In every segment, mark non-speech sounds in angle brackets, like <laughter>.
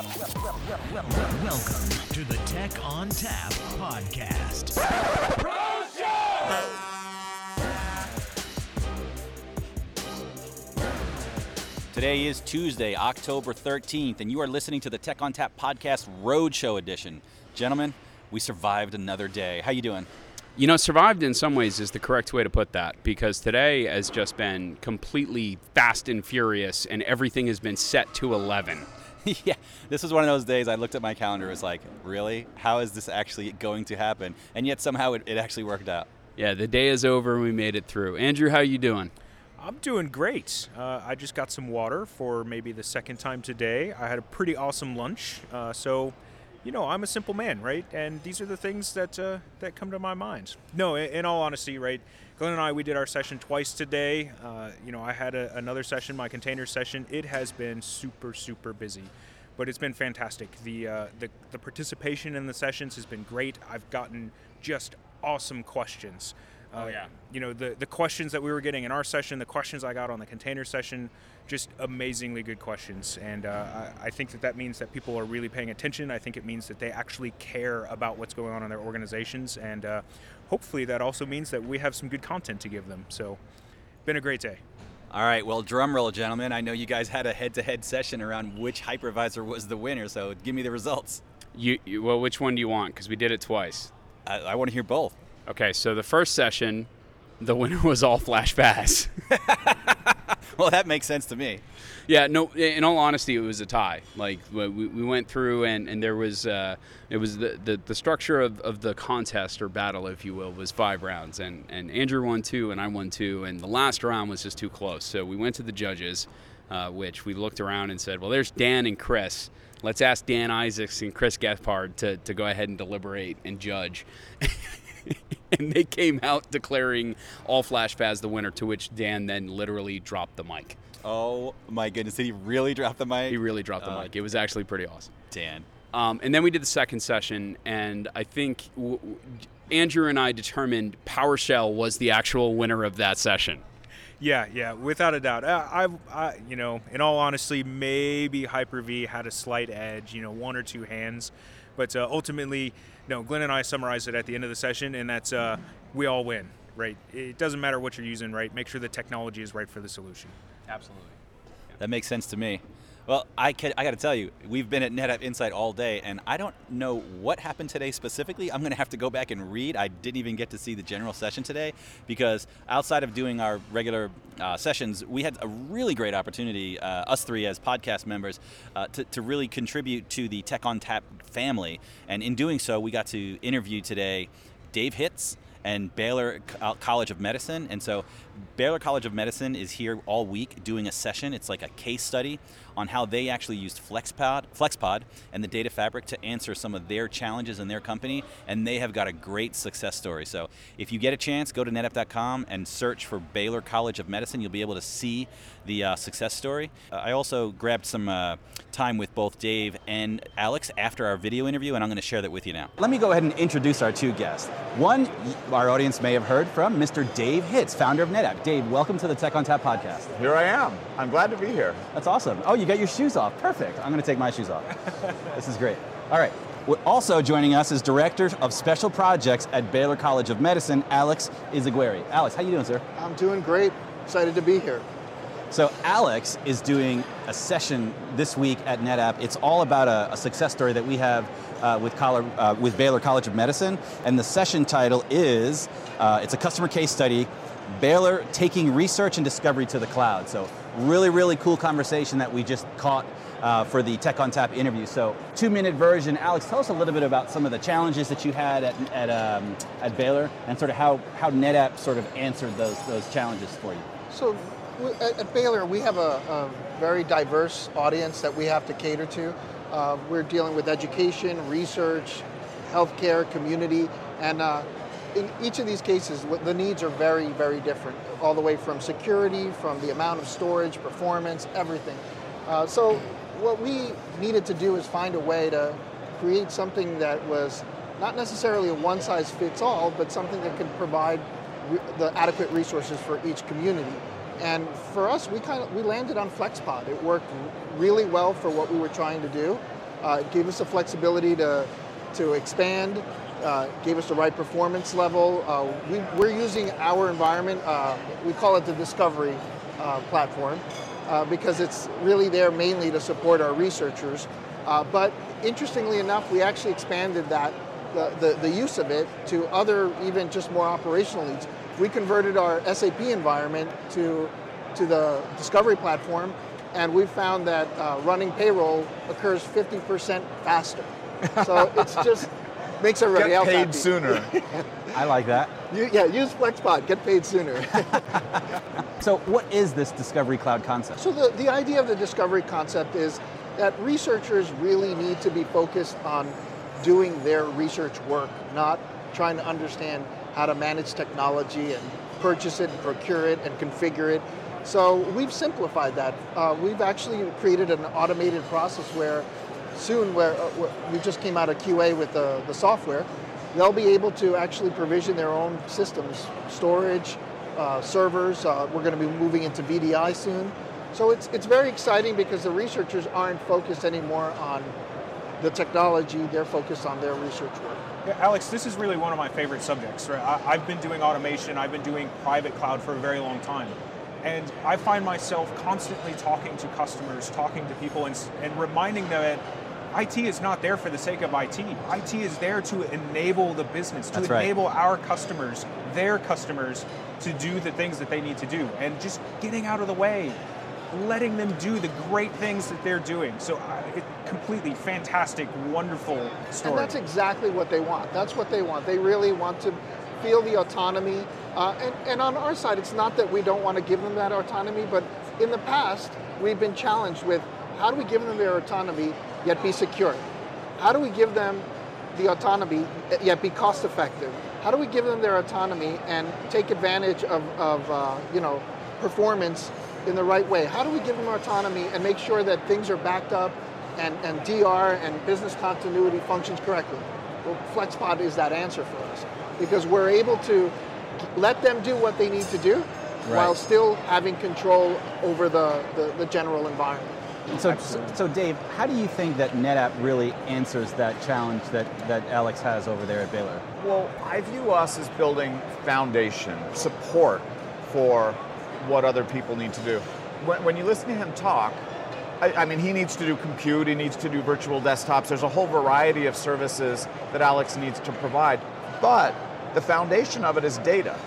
Welcome to the Tech on Tap podcast. Today is Tuesday, October 13th, and you are listening to the Tech on Tap podcast Roadshow edition. Gentlemen, we survived another day. How you doing? You know, survived in some ways is the correct way to put that because today has just been completely fast and furious and everything has been set to 11. <laughs> yeah, this was one of those days I looked at my calendar. It was like, really? How is this actually going to happen? And yet somehow it, it actually worked out. Yeah, the day is over and we made it through. Andrew, how are you doing? I'm doing great. Uh, I just got some water for maybe the second time today. I had a pretty awesome lunch. Uh, so, you know, I'm a simple man, right? And these are the things that uh, that come to my mind. No, in, in, all honesty, right? Glenn and I, we did our session twice today. Uh, you know, I had a, another session, my container session. It has been super, super busy, but it's been fantastic. The uh, the the participation in the sessions has been great. I've gotten just awesome questions. Oh yeah. You know the the questions that we were getting in our session, the questions I got on the container session, just amazingly good questions, and uh, I, I, think that that means that people are really paying attention. I think it means that they actually care about what's going on in their organizations, and uh, hopefully that also means that we have some good content to give them. So, been a great day. All right, well, drum roll, gentlemen. I know you guys had a head-to-head session around which hypervisor was the winner, so give me the results. You, you well, which one do you want? Because we did it twice. I, I want to hear both. Okay, so the first session, the winner was all Flash FAS. <laughs> <laughs> well, that makes sense to me. Yeah, no. In all honesty, it was a tie. Like we, we went through, and, and there was uh, it was the, the, the structure of, of the contest or battle, if you will, was five rounds, and and Andrew won two, and I won two, and the last round was just too close. So we went to the judges, uh, which we looked around and said, well, there's Dan and Chris. Let's ask Dan Isaacs and Chris Gebhardt to, to go ahead and deliberate and judge. <laughs> <laughs> and they came out declaring all Flash FAS the winner, to which Dan then literally dropped the mic. Oh my goodness! Did he really drop the mic? He really dropped the uh, mic. It was actually pretty awesome. Dan. Um, and then we did the second session, and I think w- w- Andrew and I determined PowerShell was the actual winner of that session. Yeah, yeah, without a doubt. Uh, I, I, you know, in all honesty, maybe Hyper V had a slight edge. You know, one or two hands, but uh, ultimately, no, Glenn and I summarized it at the end of the session, and that's uh, we all win, right? It doesn't matter what you're using, right? Make sure the technology is right for the solution. Absolutely. Yeah. That makes sense to me. Well, I, I got to tell you, we've been at NetApp Insight all day, and I don't know what happened today specifically. I'm going to have to go back and read. I didn't even get to see the general session today because outside of doing our regular uh, sessions, we had a really great opportunity, uh, us three as podcast members, uh, to, to really contribute to the Tech on Tap family. And in doing so, we got to interview today Dave Hitz and Baylor College of Medicine. And so Baylor College of Medicine is here all week doing a session. It's like a case study on how they actually used FlexPod, FlexPod and the data fabric to answer some of their challenges in their company, and they have got a great success story. So if you get a chance, go to netapp.com and search for Baylor College of Medicine. You'll be able to see the uh, success story. Uh, I also grabbed some uh, time with both Dave and Alex after our video interview, and I'm going to share that with you now. Let me go ahead and introduce our two guests. One, our audience may have heard from Mr. Dave Hitz, founder of NetApp. Dave, welcome to the Tech on Tap podcast. Here I am. I'm glad to be here. That's awesome. Oh, you got your shoes off. Perfect. I'm going to take my shoes off. <laughs> this is great. All right. Also joining us is Director of Special Projects at Baylor College of Medicine, Alex Izaguirre. Alex, how you doing, sir? I'm doing great. Excited to be here. So Alex is doing a session this week at NetApp. It's all about a, a success story that we have uh, with, Collar, uh, with Baylor College of Medicine, and the session title is uh, it's a customer case study Baylor taking research and discovery to the cloud. So really, really cool conversation that we just caught uh, for the Tech on Tap interview. So two minute version. Alex, tell us a little bit about some of the challenges that you had at, at, um, at Baylor and sort of how, how NetApp sort of answered those, those challenges for you. So at, at Baylor, we have a, a, very diverse audience that we have to cater to. Uh, we're dealing with education, research, healthcare, community, and uh, in each of these cases, the needs are very, very different, all the way from security, from the amount of storage, performance, everything. Uh, so what we needed to do is find a way to create something that was not necessarily a one-size-fits-all, but something that could provide the adequate resources for each community. And for us, we kind of we landed on FlexPod. It worked really well for what we were trying to do. Uh, it gave us the flexibility to, to expand, uh, gave us the right performance level. Uh, we, we're using our environment, uh, we call it the Discovery uh, platform, uh, because it's really there mainly to support our researchers. But interestingly enough, we actually expanded that, the, the, the use of it to other, even just more operational needs. We converted our SAP environment to, to the Discovery platform, and we found that running payroll occurs 50% faster. So it's just <laughs> makes everybody Get else paid happy. sooner. <laughs> I like that. You, yeah, use FlexPod, get paid sooner. <laughs> <laughs> So, what is this Discovery Cloud concept? So the, the idea of the discovery concept is that researchers really need to be focused on doing their research work, not trying to understand how to manage technology and purchase it, and procure it, and configure it. So we've simplified that. Uh, we've actually created an automated process where soon, where, uh, where we just came out of QA with the, the software, they'll be able to actually provision their own systems, storage, uh, servers. Uh, we're going to be moving into VDI soon. So it's, it's very exciting because the researchers aren't focused anymore on the technology, they're focused on their research work. Yeah, Alex, this is really one of my favorite subjects. Right? I, I've been doing automation, I've been doing private cloud for a very long time. And I find myself constantly talking to customers, talking to people, and, and reminding them that IT is not there for the sake of IT. IT is there to enable the business, to That's right. enable our customers, their customers, to do the things that they need to do. And just getting out of the way, letting them do the great things that they're doing. So, uh, it, completely fantastic, wonderful story. And that's exactly what they want. That's what they want. They really want to feel the autonomy. Uh, and, and on our side, it's not that we don't want to give them that autonomy, but in the past, we've been challenged with how do we give them their autonomy yet be secure? How do we give them the autonomy yet be cost effective? How do we give them their autonomy and take advantage of, of uh, you know, performance in the right way? How do we give them autonomy and make sure that things are backed up and, and DR and business continuity functions correctly? Well, FlexPod is that answer for us because we're able to let them do what they need to do while still having control over the, the, the general environment. So, so, so, Dave, how do you think that NetApp really answers that challenge that, that Alex has over there at Baylor? Well, I view us as building foundation, support for what other people need to do. When, when you listen to him talk, I, I mean, he needs to do compute, he needs to do virtual desktops. There's a whole variety of services that Alex needs to provide. But the foundation of it is data.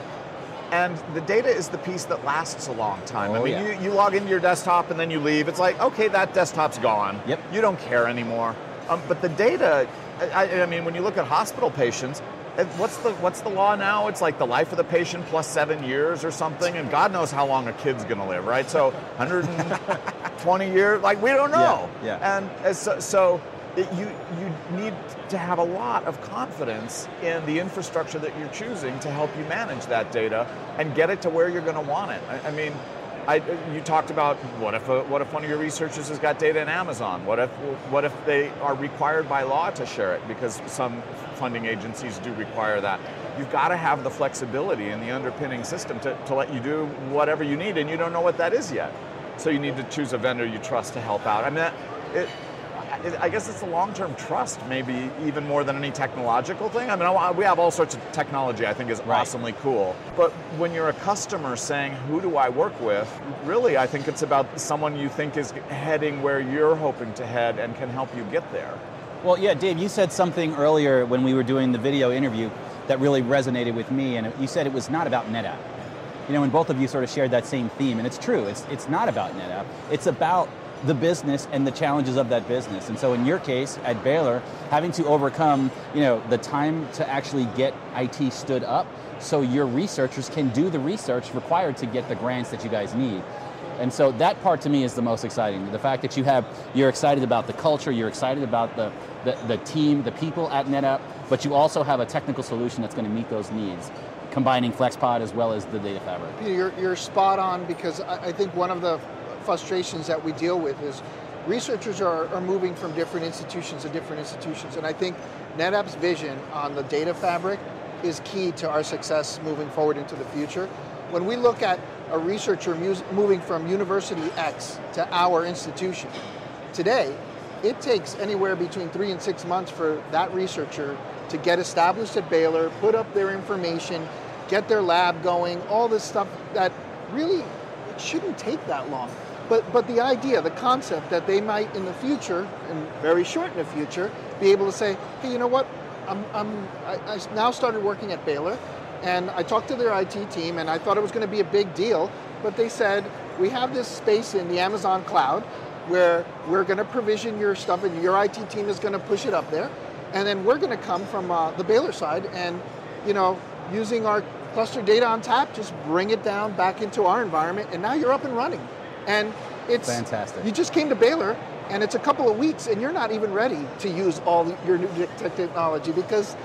And the data is the piece that lasts a long time. I Oh, mean, yeah. you, you log into your desktop and then you leave. It's like, okay, that desktop's gone. Yep. You don't care anymore. Um, but the data, I, I mean, when you look at hospital patients, uh, what's the what's the law now? It's like the life of the patient plus seven years or something, and God knows how long a kid's going to live, right? So 120 <laughs> years, like we don't know. Yeah, yeah. And so, so it, you you need to have a lot of confidence in the infrastructure that you're choosing to help you manage that data and get it to where you're going to want it. I, I mean. I, you talked about what if a, what if one of your researchers has got data in Amazon? What if what if they are required by law to share it because some funding agencies do require that? You've got to have the flexibility in the underpinning system to, to let you do whatever you need, and you don't know what that is yet. So you need to choose a vendor you trust to help out. I mean, that, it, I guess it's a long-term trust, maybe even more than any technological thing. I mean, we have all sorts of technology. I think is Right. awesomely cool. But when you're a customer saying, "Who do I work with?" Really, I think it's about someone you think is heading where you're hoping to head and can help you get there. Well, yeah, Dave, you said something earlier when we were doing the video interview that really resonated with me, and you said it was not about NetApp. You know, and both of you sort of shared that same theme, and it's true. It's it's not about NetApp. It's about the business and the challenges of that business. And so, in your case at Baylor, having to overcome, you know, the time to actually get IT stood up, so your researchers can do the research required to get the grants that you guys need. And so that part to me is the most exciting. The fact that you have, you're excited about the culture, you're excited about the, the, the team, the people at NetApp, but you also have a technical solution that's going to meet those needs, combining FlexPod as well as the data fabric. You're, you're spot on because I, I think one of the frustrations that we deal with is researchers are, are moving from different institutions to different institutions. And I think NetApp's vision on the data fabric is key to our success moving forward into the future. When we look at a researcher moving from University X to our institution, today, it takes anywhere between three and six months for that researcher to get established at Baylor, put up their information, get their lab going, all this stuff that really shouldn't take that long. But, but the idea, the concept that they might in the future, and very short in the future, be able to say, hey, you know what? I'm, I'm, I, I now started working at Baylor, and I talked to their IT team, and I thought it was going to be a big deal, but they said, we have this space in the Amazon cloud where we're going to provision your stuff, and your IT team is going to push it up there, and then we're going to come from uh, the Baylor side, and you know, using our cluster data ONTAP, just bring it down back into our environment, and now you're up and running. And it's Fantastic. You just came to Baylor, and it's a couple of weeks, and you're not even ready to use all your new technology because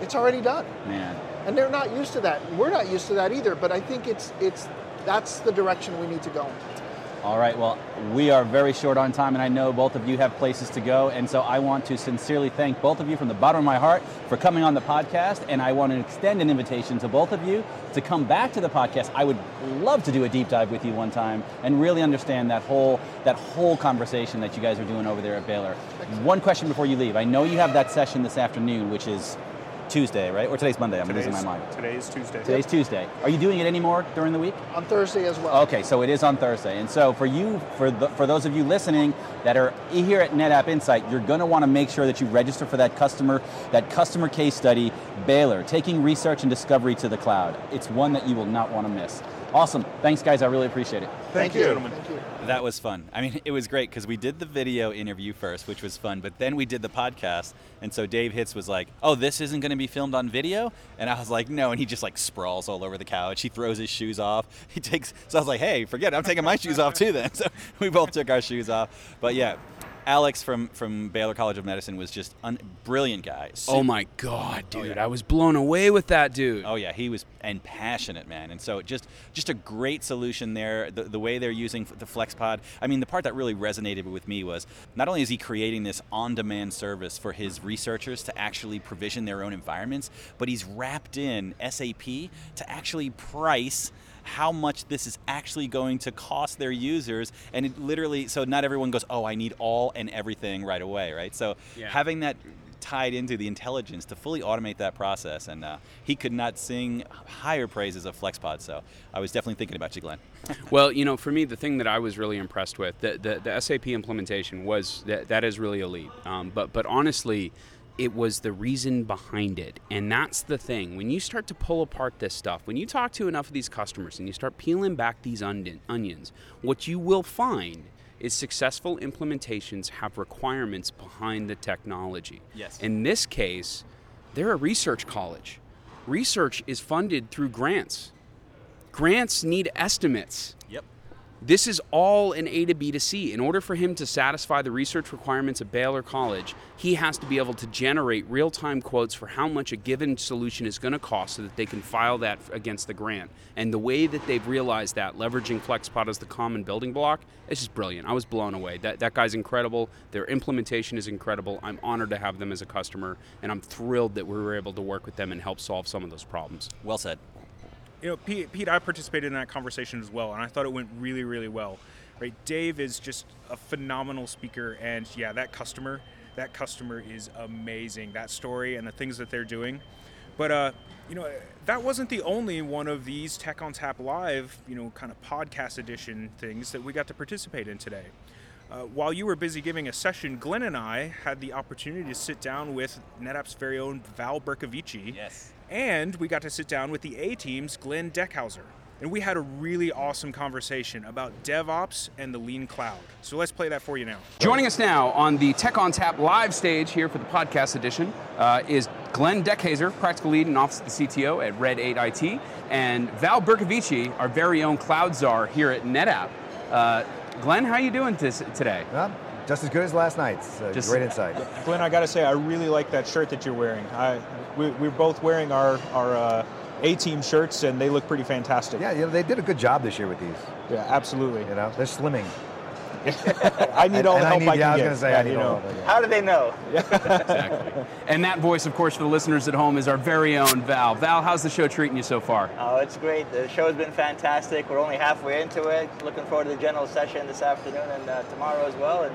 it's already done. Man. And they're not used to that. We're not used to that either. But I think it's it's that's the direction we need to go. All right, well, we are very short on time, and I know both of you have places to go, and so I want to sincerely thank both of you from the bottom of my heart for coming on the podcast, and I want to extend an invitation to both of you to come back to the podcast. I would love to do a deep dive with you one time and really understand that whole that whole conversation that you guys are doing over there at Baylor. One question before you leave. I know you have that session this afternoon, which is Tuesday, right? Or today's Monday. I'm losing my mind. Today's Tuesday. Today's Tuesday. Are you doing it anymore during the week? On Thursday as well. Okay, so it is on Thursday. And so for you, for the, for those of you listening that are here at NetApp Insight, you're going to want to make sure that you register for that customer that customer case study, Baylor, taking research and discovery to the cloud. It's one that you will not want to miss. Awesome. Thanks, guys. I really appreciate it. Thank, you, gentlemen. Thank you. That was fun. I mean, it was great because we did the video interview first, which was fun, but then we did the podcast. And so Dave Hitz was like, Oh, this isn't going to be filmed on video? And I was like, No. And he just like sprawls all over the couch. He throws his shoes off. He takes, so I was like, Hey, forget it. I'm taking my shoes off too then. <laughs> So we both took our shoes off. But yeah, Alex from, from Baylor College of Medicine was just a brilliant guy. Oh my god, oh, dude! I was blown away with that dude. Oh yeah, he was and passionate, man. And so just just a great solution there. The, the way they're using the FlexPod. I mean, the part that really resonated with me was not only is he creating this on-demand service for his researchers to actually provision their own environments, but he's wrapped in SAP to actually price how much this is actually going to cost their users and it literally so not everyone goes oh i need all and everything right away right so Yeah. having that tied into the intelligence to fully automate that process and uh, he could not sing higher praises of flexpod so i was definitely thinking about you glenn <laughs> Well, you know, for me, the thing that I was really impressed with, the, the, the SAP implementation was that, that is really elite. Um, but, but honestly, it was the reason behind it. And that's the thing. When you start to pull apart this stuff, when you talk to enough of these customers and you start peeling back these onions, what you will find is successful implementations have requirements behind the technology. Yes. In this case, they're a research college. Research is funded through grants. Grants need estimates. yep This is all an A to B to C. In order for him to satisfy the research requirements of Baylor College, he has to be able to generate real time quotes for how much a given solution is going to cost so that they can file that against the grant. And the way that they've realized that, leveraging FlexPod as the common building block, is just brilliant. I was blown away. That, that guy's incredible. Their implementation is incredible. I'm honored to have them as a customer, and I'm thrilled that we were able to work with them and help solve some of those problems. well said you know, Pete, Pete, I participated in that conversation as well, and I thought it went really, really well. Right, Dave is just a phenomenal speaker, and yeah, that customer, that customer is amazing. That story and the things that they're doing, but uh, you know, that wasn't the only one of these Tech on Tap Live, you know, kind of podcast edition things that we got to participate in today. Uh, while you were busy giving a session, Glenn and I had the opportunity to sit down with NetApp's very own Val Bercovici. Yes. And we got to sit down with the A team's Glenn Dekhayser. And we had a really awesome conversation about DevOps and the lean cloud. So let's play that for you now. Joining us now on the Tech on Tap live stage here for the podcast edition uh, is Glenn Dekhayser, practical lead and office of the CTO at Red 8 IT, and Val Bercovici, our very own cloud czar here at NetApp. Uh, Glenn, how are you doing this, today? Well, just as good as last night's. Uh, Just- great insight. Glenn, I got to say, I really like that shirt that you're wearing. I, we, we're both wearing our, our uh, A team shirts, and they look pretty fantastic. Yeah, you know, they did a good job this year with these. Yeah, absolutely. You know, they're slimming. <laughs> I need all And the I help need- I, yeah, I can was gonna say, yeah, I need you all know. of it, yeah. How do they know? <laughs> Exactly. and that voice, of course, for the listeners at home is our very own Val. Val, how's the show treating you so far? Oh, it's great. The show's been fantastic. We're only halfway into it. Looking forward to the general session this afternoon and uh, tomorrow as well. And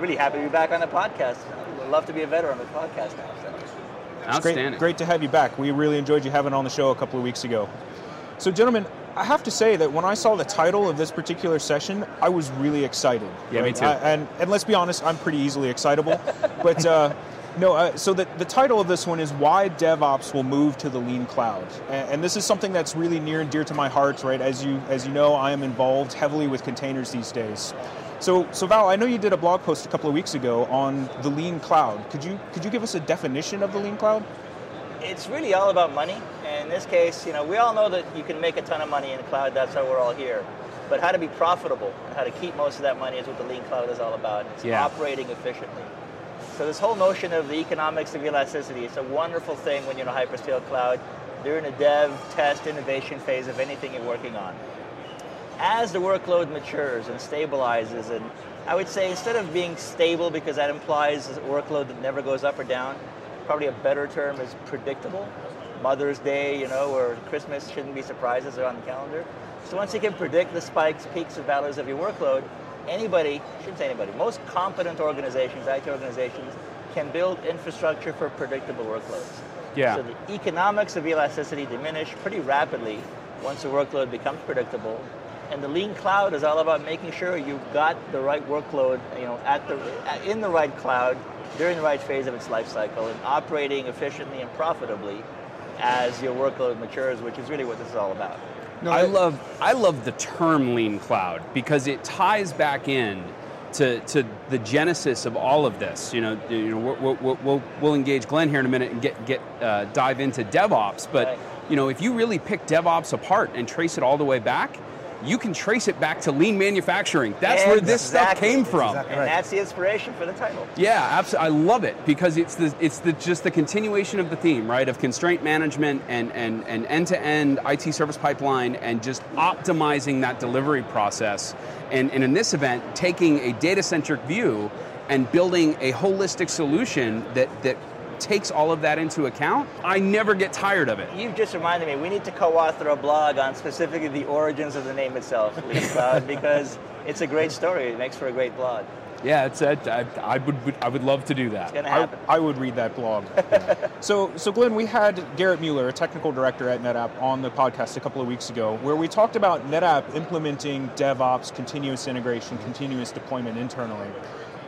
really happy to be back on the podcast. I'd love to be a veteran on the podcast now. So. It's great, great to have you back. We really enjoyed you having on the show a couple of weeks ago. So, gentlemen, I have to say that when I saw the title of this particular session, I was really excited. Yeah, me too. I- and and let's be honest, I'm pretty easily excitable. <laughs> but uh, no, uh, so the, the title of this one is why DevOps will move to the lean cloud, and, and this is something that's really near and dear to my heart. Right, as you as you know, I am involved heavily with containers these days. So, so Val, I know you did a blog post a couple of weeks ago on the lean cloud. Could you could you give us a definition of the lean cloud? It's really all about money. And in this case, you know, we all know that you can make a ton of money in the cloud. That's how we're all here. But how to be profitable, and how to keep most of that money is what the lean cloud is all about. It's Yeah. operating efficiently. So this whole notion of the economics of elasticity, it's a wonderful thing when you're in a hyperscale cloud. During a dev, test, innovation phase of anything you're working on. As the workload matures and stabilizes, and I would say instead of being stable because that implies a workload that never goes up or down, probably a better term is predictable. Mother's Day, you know, or Christmas shouldn't be surprises are on the calendar. So once you can predict the spikes, peaks, and valleys of your workload, anybody, shouldn't say anybody, most competent organizations, IT organizations, can build infrastructure for predictable workloads. Yeah. So the economics of elasticity diminish pretty rapidly once the workload becomes predictable. And the lean cloud is all about making sure you've got the right workload, you know, at the in the right cloud during the right phase of its life cycle and operating efficiently and profitably as your workload matures, which is really what this is all about. No, I love I love the term lean cloud because it ties back in to, to the genesis of all of this. You know, you know we'll, we'll, we'll, we'll engage Glenn here in a minute and get get uh, dive into DevOps. But Right. you know, if you really pick DevOps apart and trace it all the way back, you can trace it back to lean manufacturing. That's where this stuff came from. exactly And that's the inspiration for the title. Yeah, absolutely. I love it because it's the it's the just the continuation of the theme, right? Of constraint management and and and end to end IT service pipeline and just optimizing that delivery process. And, and in this event, taking a data centric view and building a holistic solution that that takes all of that into account. I never get tired of it. You've just reminded me, we need to co-author a blog on specifically the origins of the name itself, Lean Cloud, uh, <laughs> because it's a great story. It makes for a great blog. Yeah, it's a, I, I would I would love to do that. It's going to I, happen. I would read that blog. <laughs> so, so Glenn, we had Garrett Mueller, a technical director at NetApp, on the podcast a couple of weeks ago, where we talked about NetApp implementing DevOps, continuous integration, continuous deployment internally.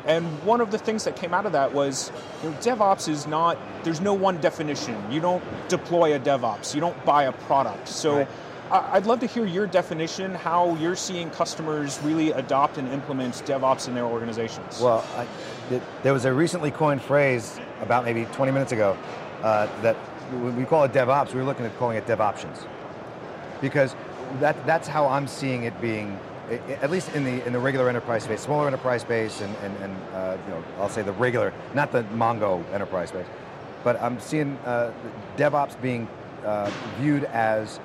And one of the things that came out of that was, you know, DevOps is not. There's no one definition. You don't deploy a DevOps. You don't buy a product. So. Right. I- I'd love to hear your definition, how you're seeing customers really adopt and implement DevOps in their organizations. Well, I, th- there was a recently coined phrase about maybe 20 minutes ago uh, that we call it DevOps, we were looking at calling it DevOptions, because that that's how I'm seeing it being, at least in the in the regular enterprise space, smaller enterprise space, and and, and uh, you know I'll say the regular, not the Mongo enterprise space, but I'm seeing uh, DevOps being uh, viewed as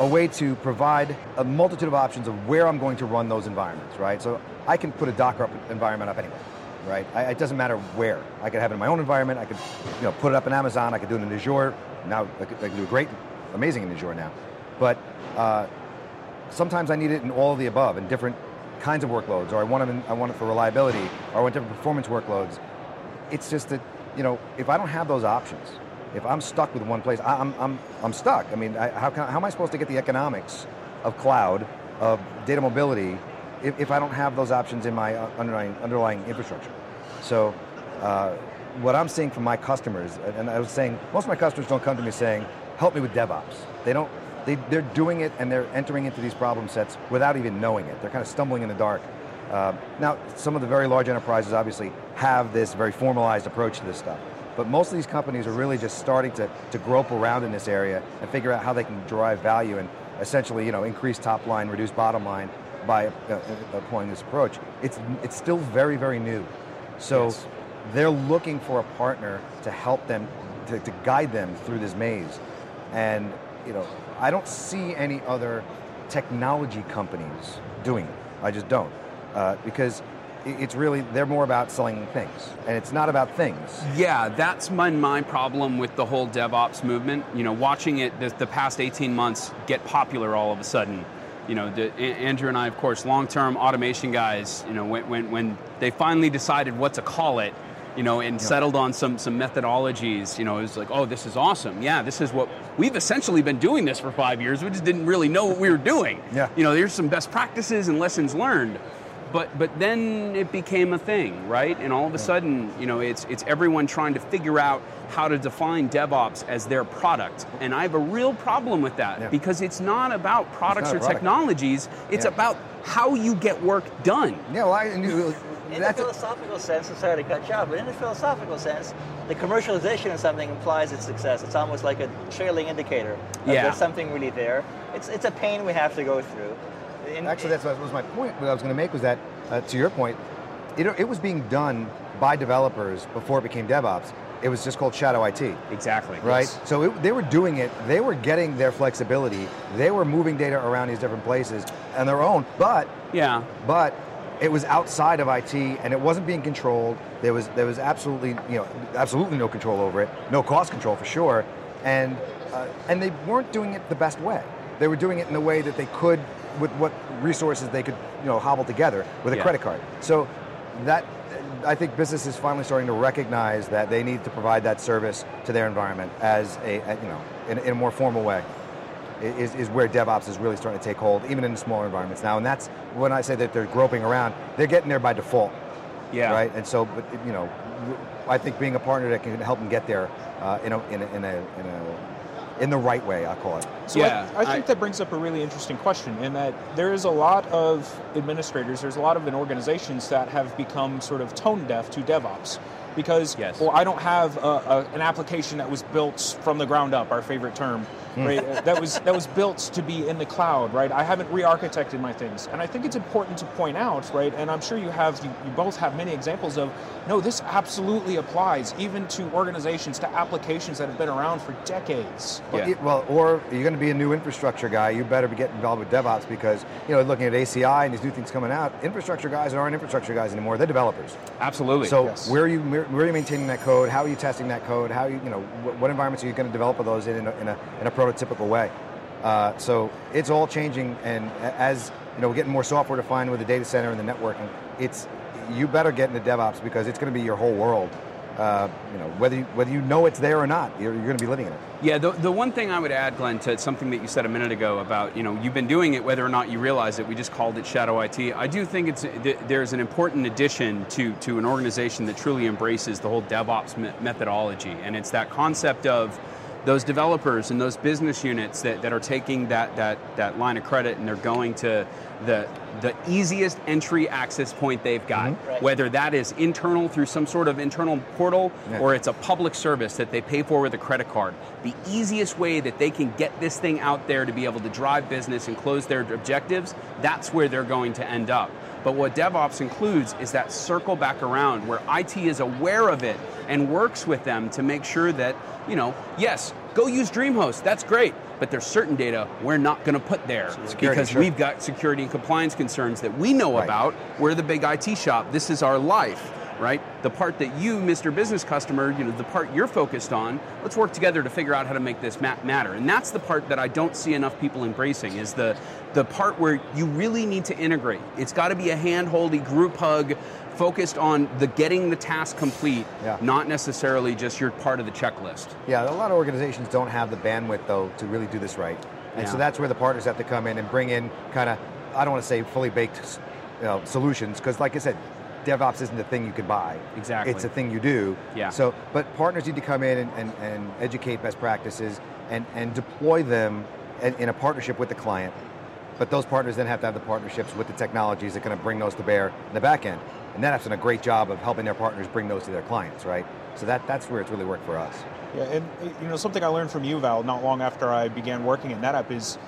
a way to provide a multitude of options of where I'm going to run those environments, right? So I can put a Docker up, environment up anywhere, right? I, it doesn't matter where. I could have it in my own environment. I could, you know, put it up in Amazon. I could do it in Azure. Now I could do a great, amazing in Azure now. But uh, sometimes I need it in all of the above, in different kinds of workloads, or I want it, in, I want it for reliability, or I want different performance workloads. It's just that, you know, if I don't have those options, if I'm stuck with one place, I, I'm, I'm, I'm stuck. I mean, I, how, can, how am I supposed to get the economics of cloud, of data mobility, if, if I don't have those options in my uh, underlying, underlying infrastructure? So, uh, what I'm seeing from my customers, and I was saying, most of my customers don't come to me saying, help me with DevOps. They don't, they, they're doing it and they're entering into these problem sets without even knowing it. They're kind of stumbling in the dark. Uh, now, some of the very large enterprises obviously have this very formalized approach to this stuff. But most of these companies are really just starting to, to grope around in this area and figure out how they can derive value and essentially, you know, increase top line, reduce bottom line by uh, uh, employing this approach. It's, it's still very, very new. So Yes. they're looking for a partner to help them, to, to guide them through this maze. And, you know, I don't see any other technology companies doing it. I just don't. Uh, because it's really, they're more about selling things. And it's not about things. Yeah, that's my, my problem with the whole DevOps movement. You know, watching it the, the past 18 months get popular all of a sudden. you know, the, Andrew and I, of course, long-term automation guys. You know, when, when when they finally decided what to call it, you know, and settled on some some methodologies. You know, it was like, oh, this is awesome. Yeah, this is what we've essentially been doing this for five years. We just didn't really know what we were doing. Yeah. You know, there's some best practices and lessons learned. But but then it became a thing, right? And all of a sudden, you know, it's it's everyone trying to figure out how to define DevOps as their product. And I have a real problem with that Yeah. because it's not about products not or product. technologies. It's about how you get work done. Yeah, well, I knew In that's the philosophical sense, I'm sorry to cut you off, but in the philosophical sense, the commercialization of something implies its success. It's almost like a trailing indicator. of Yeah. There's something really there. It's, it's a pain we have to go through. In- Actually, that's what was my point. What I was going to make was that, uh, to your point, it, it was being done by developers before it became DevOps. It was just called Shadow IT. Exactly. right? So it, they were doing it. They were getting their flexibility. They were moving data around these different places on their own. But Yeah. but it was outside of IT and it wasn't being controlled. There was there was absolutely you know absolutely no control over it. No cost control for sure. And uh, and they weren't doing it the best way. They were doing it in the way that they could with what resources they could you know hobble together with a Yeah. credit card. So that I think business is finally starting to recognize that they need to provide that service to their environment as a, you know in, in a more formal way. I- Is, is where DevOps is really starting to take hold, even in smaller environments now. And that's when I say that they're groping around, they're getting there by default, Yeah. right? And so, but you know, I think being a partner that can help them get there uh, in, a, in, a, in, a, in a in the right way, I call it. So Yeah, I, I think I- that brings up a really interesting question in that there is a lot of administrators, there's a lot of organizations that have become sort of tone deaf to DevOps. Because, Yes. well, I don't have a, a, an application that was built from the ground up, our favorite term, right? Uh, that was that was built to be in the cloud, right? I haven't re-architected my things, and I think it's important to point out, right? And I'm sure you have, you, you both have many examples of, no, this absolutely applies even to organizations, to applications that have been around for decades. Yeah. Well, you- well, or you're going to be a new infrastructure guy. You better be getting involved with DevOps because you know, looking at ACI and these new things coming out, infrastructure guys aren't infrastructure guys anymore. They're developers. Absolutely. So Yes. where are you where, where are you maintaining that code? How are you testing that code? How you you know what, what environments are you going to develop those in in a, in a, in a prototypical way? Uh, so it's all changing, and as you know, we're getting more software defined with the data center and the networking. It's you better get into DevOps because it's going to be your whole world. Uh, you know whether you, whether you know it's there or not, you're, you're going to be living in it. Yeah, the, the one thing I would add, Glenn, to something that you said a minute ago about, you know, you've been doing it whether or not you realize it, we just called it Shadow IT. I do think it's th- there's an important addition to, to an organization that truly embraces the whole DevOps me- methodology. And it's that concept of those developers and those business units that, that are taking that, that, that line of credit and they're going to the, the easiest entry access point they've got, mm-hmm. Right. whether that is internal through some sort of internal portal Yeah. or it's a public service that they pay for with a credit card. The easiest way that they can get this thing out there to be able to drive business and close their objectives, that's where they're going to end up. But what DevOps includes is that circle back around where IT is aware of it and works with them to make sure that, you know, yes, go use DreamHost, that's great, but there's certain data we're not going to put there Security, because sure. we've got security and compliance concerns that we know Right. about. We're the big IT shop. This is our life, right? The part that you, Mr. Business Customer, you know, the part you're focused on, let's work together to figure out how to make this ma- matter. And that's the part that I don't see enough people embracing is the the part where you really need to integrate. It's got to be a hand-holdy group hug focused on the getting the task complete, Yeah. not necessarily just you're part of the checklist. Yeah, a lot of organizations don't have the bandwidth though to really do this right, and so that's where the partners have to come in and bring in kind of I don't want to say fully baked you know, solutions because, like I said, DevOps isn't a thing you can buy. Exactly. it's a thing you do. Yeah. So, but partners need to come in and, and, and educate best practices and, and deploy them in, in a partnership with the client. But those partners then have to have the partnerships with the technologies that are going to bring those to bear in the back end. And NetApp's done a great job of helping their partners bring those to their clients, right? So that, that's where it's really worked for us. Yeah, and you know something I learned from you, Val, not long after I began working at NetApp is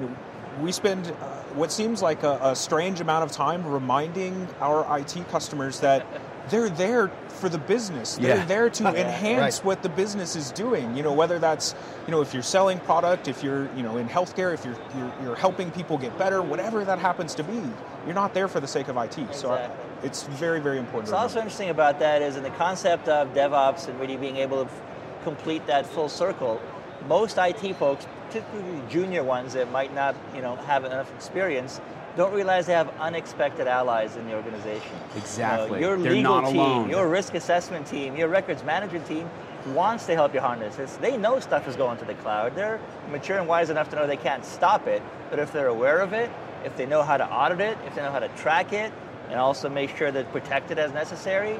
you know, we spend uh, what seems like a, a strange amount of time reminding our IT customers that they're there for the business. They're Yeah. there to <laughs> enhance Right. what the business is doing. You know, whether that's you know if you're selling product, if you're you know in healthcare, if you're you're, you're helping people get better, whatever that happens to be, you're not there for the sake of IT. So I, it's very very important. What's also interesting about that is in the concept of DevOps and really being able to f- complete that full circle. most IT folks, particularly junior ones that might not, you know, have enough experience, don't realize they have unexpected allies in the organization. Exactly. You know, your They're legal team, alone. your risk assessment team, your records management team wants to help you harness this. They know stuff is going to the cloud. They're mature and wise enough to know they can't stop it, but if they're aware of it, if they know how to audit it, if they know how to track it, and also make sure that protect it as necessary,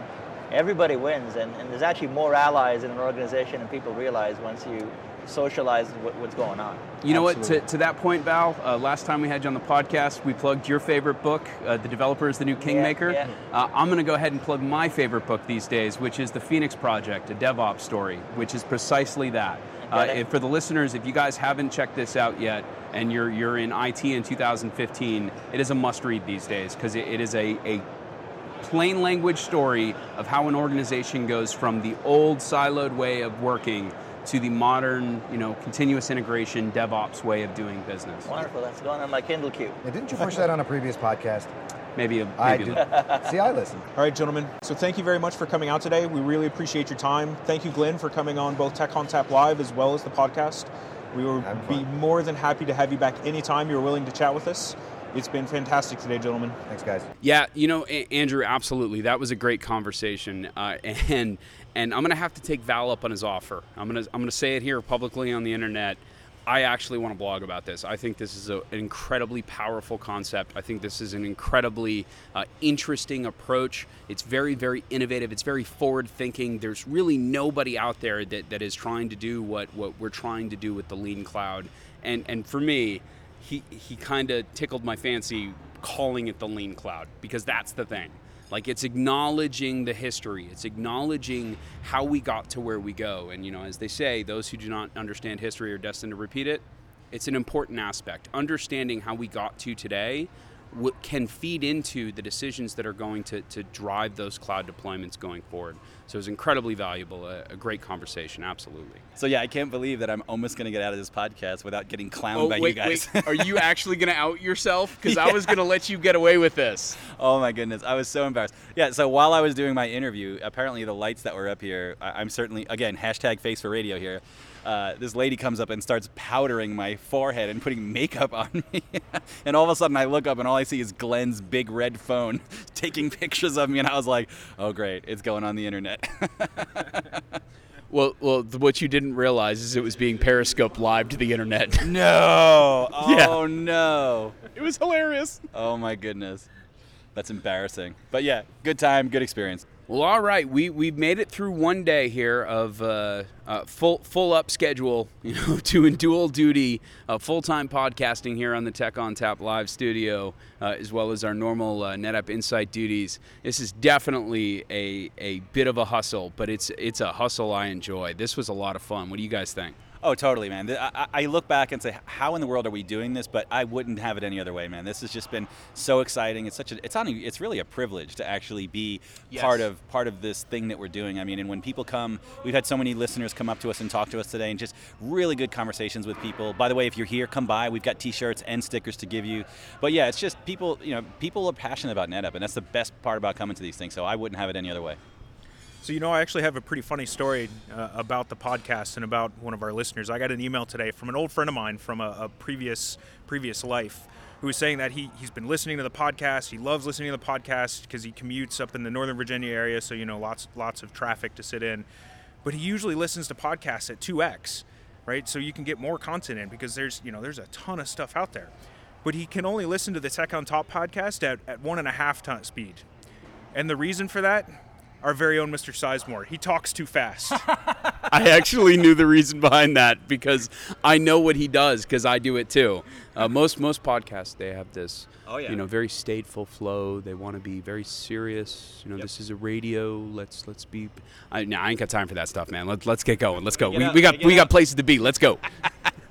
everybody wins. And, and there's actually more allies in an organization than people realize once you socialize what, what's going on. You know what? To, to that point, Val, uh, last time we had you on the podcast, we plugged your favorite book, uh, The Developer is the New Kingmaker. yeah. Uh, I'm going to go ahead and plug my favorite book these days, which is The Phoenix Project, a DevOps story, which is precisely that. Uh, if- for the listeners, if you guys haven't checked this out yet, and you're you're in IT in 2015, it is a must-read these days because it, it is a, a plain language story of how an organization goes from the old siloed way of working to the modern, you know, continuous integration DevOps way of doing business. Wonderful. That's going on my Kindle queue. Now, didn't you push that on a previous podcast? Maybe a, I maybe did. a- See, I listen. All right, gentlemen. So thank you very much for coming out today. We really appreciate your time. Thank you, Glenn, for coming on both Tech on Tap Live as well as the podcast. We will be more than happy to have you back anytime you're willing to chat with us. It's been fantastic today, gentlemen. Thanks, guys. Yeah, you know, A- Andrew, absolutely. That was a great conversation, uh, <laughs> and and I'm gonna have to take Val up on his offer. I'm gonna I'm gonna say it here publicly on the internet. I actually want to blog about this. I think this is a, an incredibly powerful concept. I think this is an incredibly uh, interesting approach. It's very, very innovative. It's very forward thinking. There's really nobody out there that, that is trying to do what, what we're trying to do with the Lean Cloud. And, and for me, he, he kind of tickled my fancy calling it the Lean Cloud because that's the thing. Like it's acknowledging the history, it's acknowledging how we got to where we go. And you know, as they say, those who do not understand history are destined to repeat it. It's an important aspect. Understanding how we got to today w- can feed into the decisions that are going to, to drive those cloud deployments going forward. So it's incredibly valuable, a, a great conversation, absolutely. So yeah, I can't believe that I'm almost going to get out of this podcast without getting clowned Oh, by wait, you guys. wait. Are you <laughs> actually going to out yourself? Because I was going to let you get away with this. oh my goodness, I was so embarrassed. Yeah, so while I was doing my interview, apparently the lights that were up here, I- I'm certainly again hashtag face for radio here. Uh, this lady comes up and starts powdering my forehead and putting makeup on <laughs> me, and all of a sudden I look up and all I see is Glenn's big red phone <laughs> taking pictures of me, and I was like, "Oh great, it's going on the internet." <laughs> Well, well, what you didn't realize is it was being periscoped live to the internet. no, oh Yeah. no, it was hilarious. oh my goodness, that's embarrassing. But yeah, good time, good experience. Well, all right, we we've made it through one day here of uh, uh, full full up schedule, <laughs> you know, to dual duty, uh, full time podcasting here on the Tech on Tap live studio, uh, as well as our normal uh, NetApp Insight duties. This is definitely a a bit of a hustle, but it's it's a hustle I enjoy. This was a lot of fun. What do you guys think? Oh, totally, man. I, I look back and say, how in the world are we doing this? But I wouldn't have it any other way, man. This has just been so exciting. It's such a, it's on, it's really a privilege to actually be part of part of this thing that we're doing. I mean, and when people come, we've had so many listeners come up to us and talk to us today, and just really good conversations with people. By the way, if you're here, come by. We've got T-shirts and stickers to give you. But yeah, it's just people, you know, people are passionate about NetApp, and that's the best part about coming to these things. So I wouldn't have it any other way. So you know, I actually have a pretty funny story uh, about the podcast and about one of our listeners. I got an email today from an old friend of mine from a, a previous previous life who was saying that he he's been listening to the podcast. He loves listening to the podcast because he commutes up in the Northern Virginia area, so you know, lots lots of traffic to sit in. But he usually listens to podcasts at 2x, right? So you can get more content in because there's you know there's a ton of stuff out there. But he can only listen to the Tech on Tap podcast at, at one and a half ton speed. And the reason for that, our very own Mr. Sizemore. He talks too fast. <laughs> I actually knew the reason behind that because I know what he does because I do it too. Uh, most most podcasts they have this, Oh, yeah. you know, very stateful flow. They want to be very serious. You know, this is a radio. Let's let's be. I, nah, I ain't got time for that stuff, man. Let's let's get going. Let's go. Get We, out, we got we out. got places to be. Let's go. <laughs>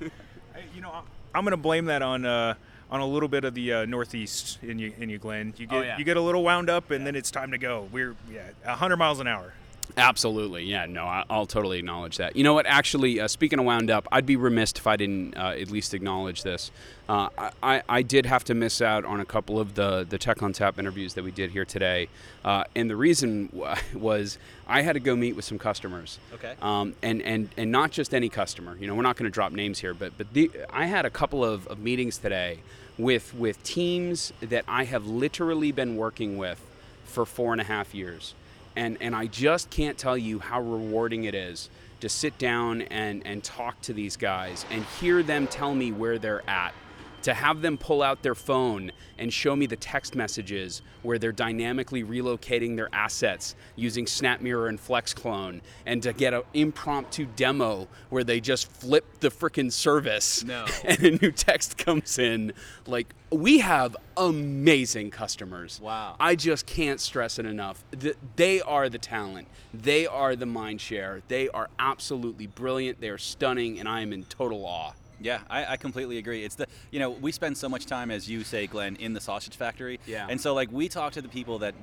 you know, I'm going to blame that on uh, on a little bit of the uh, Northeast in you, in you, Glenn. You get Oh, yeah. you get a little wound up, and then it's time to go. We're yeah, 100 miles an hour. Absolutely, yeah. No, I- I'll totally acknowledge that. You know what? Actually, uh, speaking of wound up, I'd be remiss if I didn't uh, at least acknowledge this. Uh, I, I- did have to miss out on a couple of the the Tech on Tap interviews that we did here today, uh, and the reason <laughs> w- was I had to go meet with some customers. Okay. Um, and and and not just any customer. You know, we're not going to drop names here, but but the, I had a couple of, of meetings today with with teams that I have literally been working with for four and a half years and and I just can't tell you how rewarding it is to sit down and and talk to these guys and hear them tell me where they're at to have them pull out their phone and show me the text messages where they're dynamically relocating their assets using SnapMirror and FlexClone, and to get an impromptu demo where they just flip the frickin' service No. <laughs> and a new text comes in. Like, we have amazing customers. Wow. I just can't stress it enough. They are the talent. They are the mind share. They are absolutely brilliant. They are stunning, and I am in total awe. Yeah, I, I completely agree. It's the you know we spend so much time, as you say, Glenn, in the sausage factory. Yeah. And so like we talk to the people that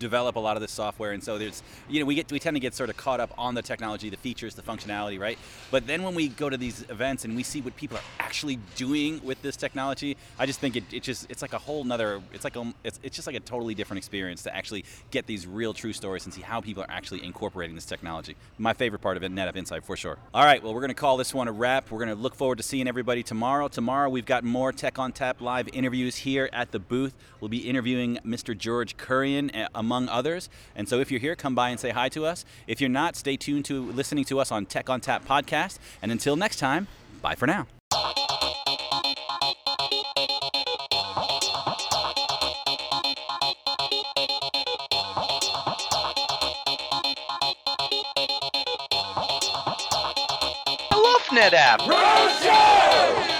develop a lot of this software, and so there's you know we get we tend to get sort of caught up on the technology, the features, the functionality, right? But then when we go to these events and we see what people are actually doing with this technology, I just think it, it just it's like a whole nother it's like a, it's it's just like a totally different experience to actually get these real true stories and see how people are actually incorporating this technology. My favorite part of it, NetApp Insight for sure. All right, well we're gonna call this one a wrap. We're gonna look forward to seeing everybody tomorrow. Tomorrow we've got more Tech on Tap live interviews here at the booth. We'll be interviewing Mr. George Kurian uh, among others. And so if you're here, come by and say hi to us. If you're not, stay tuned to listening to us on Tech on Tap podcast. And until next time, bye for now. I love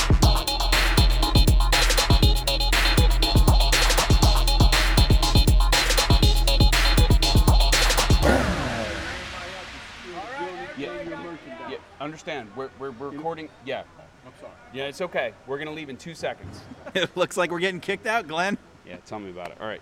We're, we're, we're recording. Yeah. Oh, I'm sorry. Yeah, it's okay. We're going to leave in two seconds. <laughs> it looks like we're getting kicked out, Glenn. Yeah, tell me about it. All right.